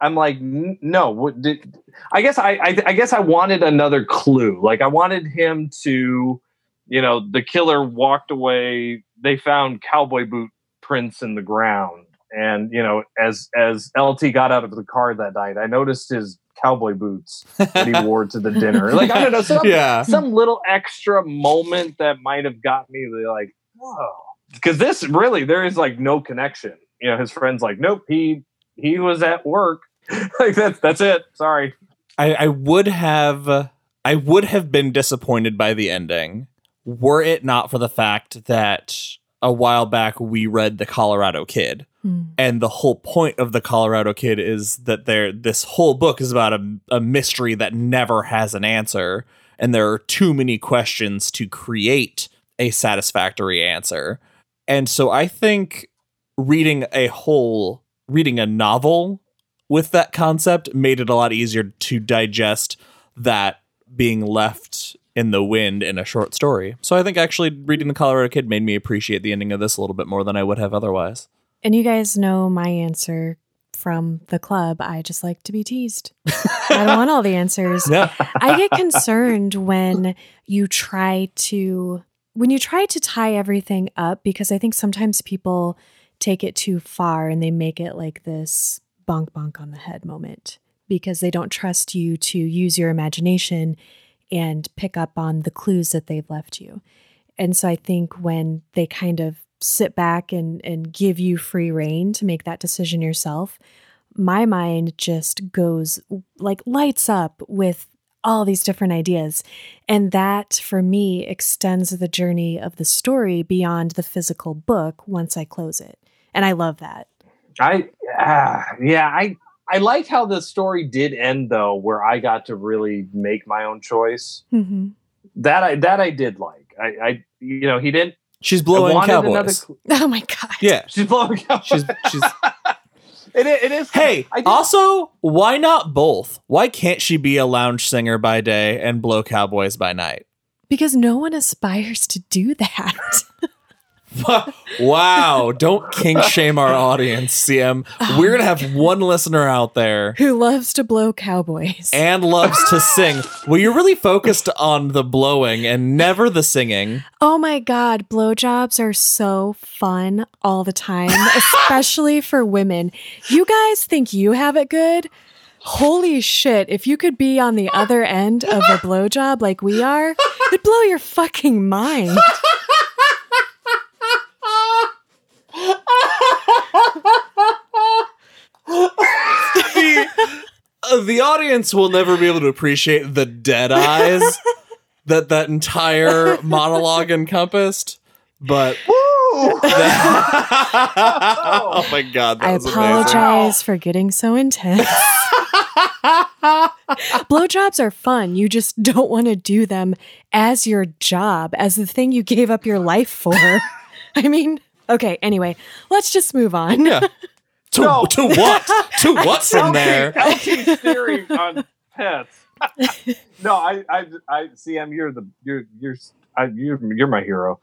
I'm like no. What did, I guess I, I I guess I wanted another clue. Like I wanted him to, you know, the killer walked away they found cowboy boot prints in the ground. And you know, as as LT got out of the car that night, I noticed his cowboy boots that he wore to the dinner. Like I don't know, some Yeah. some little extra moment that might have got me like, oh. whoa. Because this really there is like no connection. You know, his friend's like, nope, he he was at work. like that's that's it. Sorry. I, I would have I would have been disappointed by the ending were it not for the fact that a while back we read The Colorado Kid. Hmm. And the whole point of The Colorado Kid is that there this whole book is about a, a mystery that never has an answer. And there are too many questions to create a satisfactory answer. And so I think reading a whole reading a novel with that concept made it a lot easier to digest that being left in the wind in a short story. So I think actually reading The Colorado Kid made me appreciate the ending of this a little bit more than I would have otherwise. And you guys know my answer from the club. I just like to be teased. I don't want all the answers. Yeah. I get concerned when you try to when you try to tie everything up because I think sometimes people take it too far and they make it like this bonk bonk on the head moment because they don't trust you to use your imagination and pick up on the clues that they've left you. And so I think when they kind of sit back and and give you free reign to make that decision yourself, my mind just goes like lights up with all these different ideas. And that for me extends the journey of the story beyond the physical book once I close it. And I love that. I ah, yeah, I I liked how the story did end though, where I got to really make my own choice. Mhm. That I that I did like. I, I you know he didn't She's blowing wanted cowboys. another cl- Oh my God. yeah. she's blowing cowboys. She's she's it, it is. Hey, I also, why not both? Why can't she be a lounge singer by day and blow cowboys by night? Because no one aspires to do that. wow, don't kink shame our audience, CM. We're going to have one listener out there Who loves to blow cowboys. and loves to sing. Well, you're really focused on the blowing and never the singing. Oh my God, blowjobs are so fun all the time, especially for women. You guys think you have it good? Holy shit, if you could be on the other end of a blowjob like we are, it'd blow your fucking mind. the, uh, the audience will never be able to appreciate the dead eyes that that entire monologue encompassed. But oh my god, that I was amazing. apologize for getting so intense. Blowjobs are fun. You just don't want to do them as your job, as the thing you gave up your life for. I mean, okay, anyway, let's just move on. Yeah. To, No. to what? To what from there? LT's theory on pets. no, I, I, I, CM, you're the, you're, you're, I, you're, you're my hero.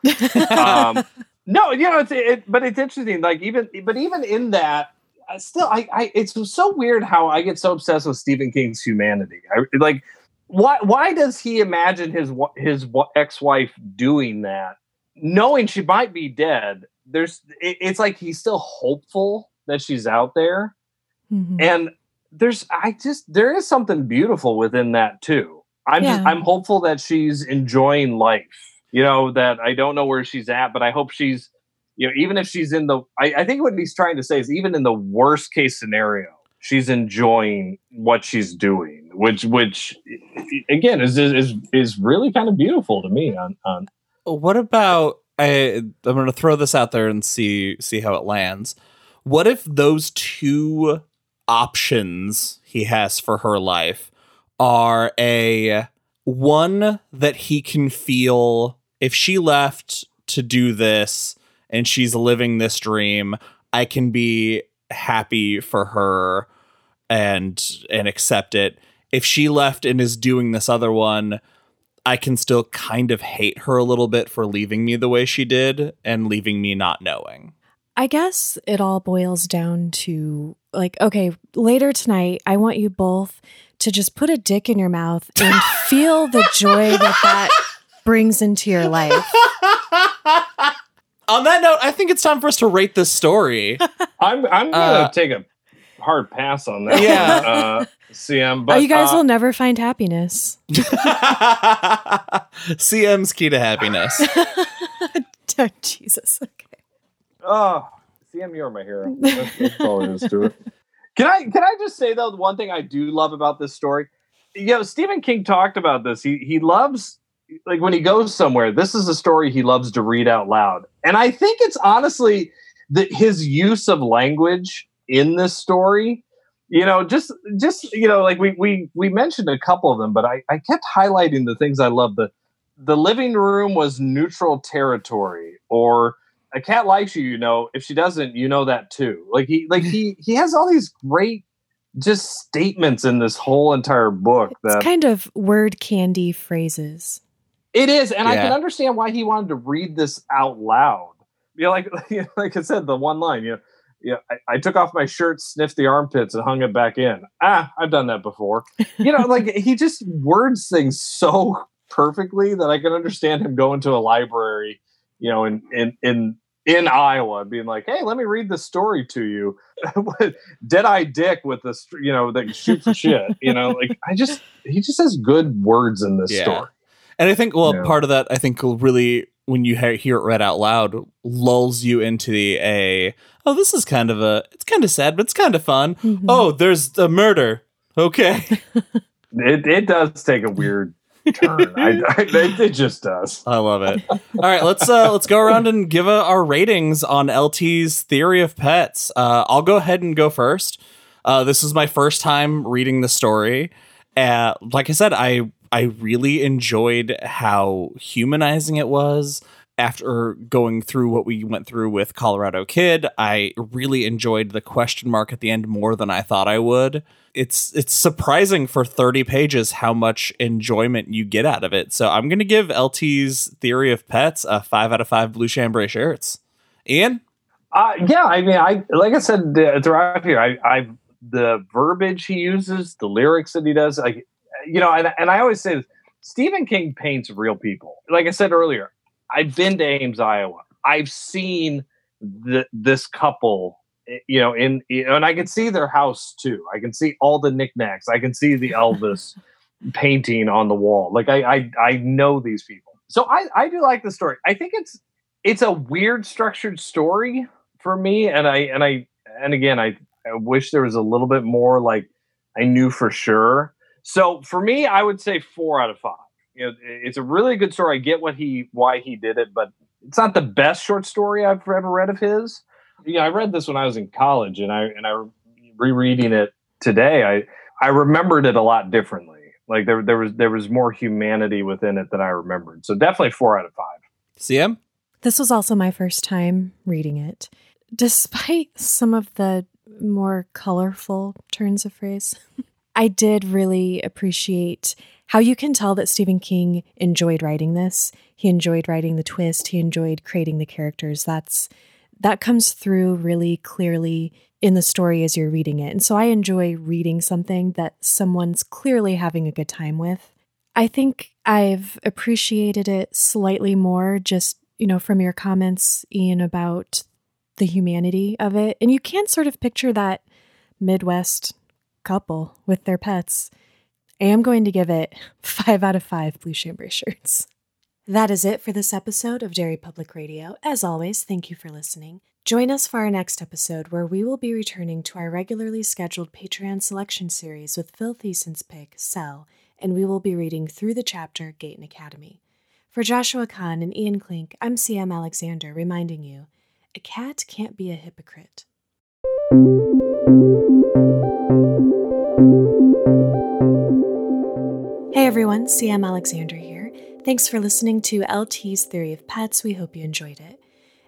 Um, no, you know, it's, it, but it's interesting. Like even, but even in that, I still, I, I, it's so weird how I get so obsessed with Stephen King's humanity. I like, why, why does he imagine his, his ex-wife doing that, knowing she might be dead? There's, it, it's like he's still hopeful that she's out there. Mhm. and there's i just there is something beautiful within that too. I'm just i'm hopeful that she's enjoying life you know that i don't know where she's at but i hope she's you know even if she's in the i, I think what he's trying to say is even in the worst case scenario she's enjoying what she's doing which which again is is is really kind of beautiful to me on on. What about I I'm going to throw this out there and see see how it lands. What if those two options he has for her life are a one that he can feel if she left to do this and she's living this dream, I can be happy for her and and accept it. If she left and is doing this other one, I can still kind of hate her a little bit for leaving me the way she did and leaving me not knowing. I guess it all boils down to like, okay, later tonight, I want you both to just put a dick in your mouth and feel the joy that that brings into your life. On that note, I think it's time for us to rate this story. I'm I'm gonna Uh, take a hard pass on that. Yeah. one, uh, CM. But oh, you guys uh, will never find happiness. CM's key to happiness. oh, Jesus. Okay. Oh, CM, you're my hero. That's, that's all there is to it. Can I can I just say though, the one thing I do love about this story, you know, Stephen King talked about this. He he loves like when he goes somewhere. This is a story he loves to read out loud, and I think it's honestly that his use of language in this story. You know, just just you know, like we we we mentioned a couple of them, but I I kept highlighting the things I love. The the living room was neutral territory, or a cat likes you, you know. If she doesn't, you know that too. Like he, like he, he has all these great just statements in this whole entire book. It's That kind of word candy phrases. it is, and I can understand why he wanted to read this out loud. You know, like like I said, the one line, you know, yeah, I, I took off my shirt, sniffed the armpits, and hung it back in. Ah, I've done that before. You know, like he just words things so perfectly that I can understand him going to a library, you know, in in in in Iowa, being like, "Hey, let me read the story to you." Deadeye Dick with this, you know, that shoots shit. You know, like I just he just has good words in this Yeah. story. And I think, well, Yeah. part of that, I think, will really, when you he- hear it read out loud, lulls you into the a, oh, this is kind of a, it's kind of sad, but it's kind of fun. Mhm. Oh, there's a murder. Okay. It it does take a weird turn. I, I, it, it just does. I love it. All right, let's uh let's go around and give uh, our ratings on LT's Theory of Pets. Uh, I'll go ahead and go first. Uh, this is my first time reading the story. Uh, like I said, I I really enjoyed how humanizing it was. After going through what we went through with Colorado Kid, I really enjoyed the question mark at the end more than I thought I would. It's it's surprising for 30 pages how much enjoyment you get out of it. So I'm gonna give LT's Theory of Pets a five out of five blue chambray shirts. Ian? Uh, yeah, I mean, I like I said uh, throughout here, I, I the verbiage he uses, the lyrics that he does, like you know, and, and I always say this, Stephen King paints real people. Like I said earlier, I've been to Ames, Iowa. I've seen the, this couple, eh, you know, in you know, and I can see their house too. I can see all the knickknacks. I can see the Elvis painting on the wall. Like I, I, I know these people. So I, I do like the story. I think it's it's a weird structured story for me and i and i and again i, I wish there was a little bit more like i knew for sure so for me i would say four out of five. You know it's a really good story. I get what he why he did it but it's not the best short story i've ever read of his. Yeah i read this when i was in college and i and i rereading it today i i remembered it a lot differently. Like there there was there was more humanity within it than i remembered. So definitely four out of five. CM? This was also my first time reading it. Despite some of the more colorful turns of phrase, I did really appreciate how you can tell that Stephen King enjoyed writing this. He enjoyed writing the twist, he enjoyed creating the characters. That's that comes through really clearly in the story as you're reading it. And so I enjoy reading something that someone's clearly having a good time with. I think I've appreciated it slightly more just, you know, from your comments, Ian, about the humanity of it. And you can sort of picture that Midwest couple with their pets. I am going to give it five out of five blue chambray shirts. That is it for this episode of Derry Public Radio. As always, thank you for listening. Join us for our next episode where we will be returning to our regularly scheduled Patreon selection series with Phil Thiessen's pick, Cell, and we will be reading through the chapter Gaiten Academy. For Joshua Kahn and Ian Klink, I'm CM Alexander reminding you a cat can't be a hypocrite. Hey everyone, CM Alexander here. Thanks for listening to LT's Theory of Pets. We hope you enjoyed it.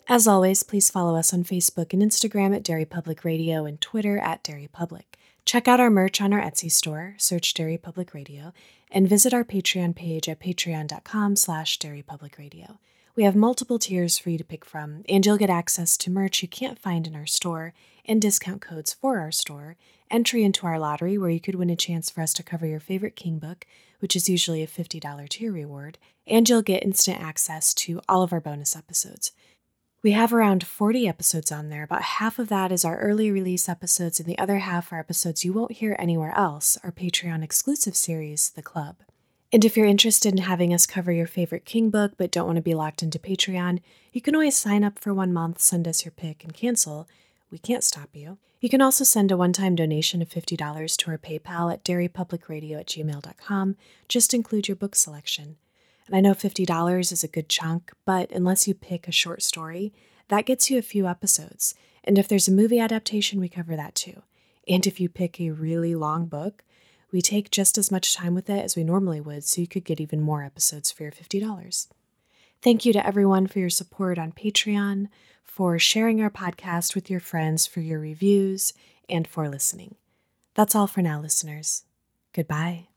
As always, please follow us on Facebook and Instagram at Derry Public Radio and Twitter at Derry Public. Check out our merch on our Etsy store, search Derry Public Radio, and visit our Patreon page at patreon.com slash Derry Public Radio. We have multiple tiers for you to pick from, and you'll get access to merch you can't find in our store and discount codes for our store, entry into our lottery where you could win a chance for us to cover your favorite King book, which is usually a $50 tier reward, and you'll get instant access to all of our bonus episodes. We have around 40 episodes on there. About half of that is our early release episodes, and the other half are episodes you won't hear anywhere else, our Patreon exclusive series, The Club. And if you're interested in having us cover your favorite King book but don't want to be locked into Patreon, you can always sign up for one month, send us your pick, and cancel. We can't stop you. You can also send a one time donation of $50 to our PayPal at derrypublicradio at gmail.com. Just include your book selection. And I know $50 is a good chunk, but unless you pick a short story, that gets you a few episodes. And if there's a movie adaptation, we cover that too. And if you pick a really long book, we take just as much time with it as we normally would, so you could get even more episodes for your $50. Thank you to everyone for your support on Patreon, for sharing our podcast with your friends, for your reviews, and for listening. That's all for now, listeners. Goodbye.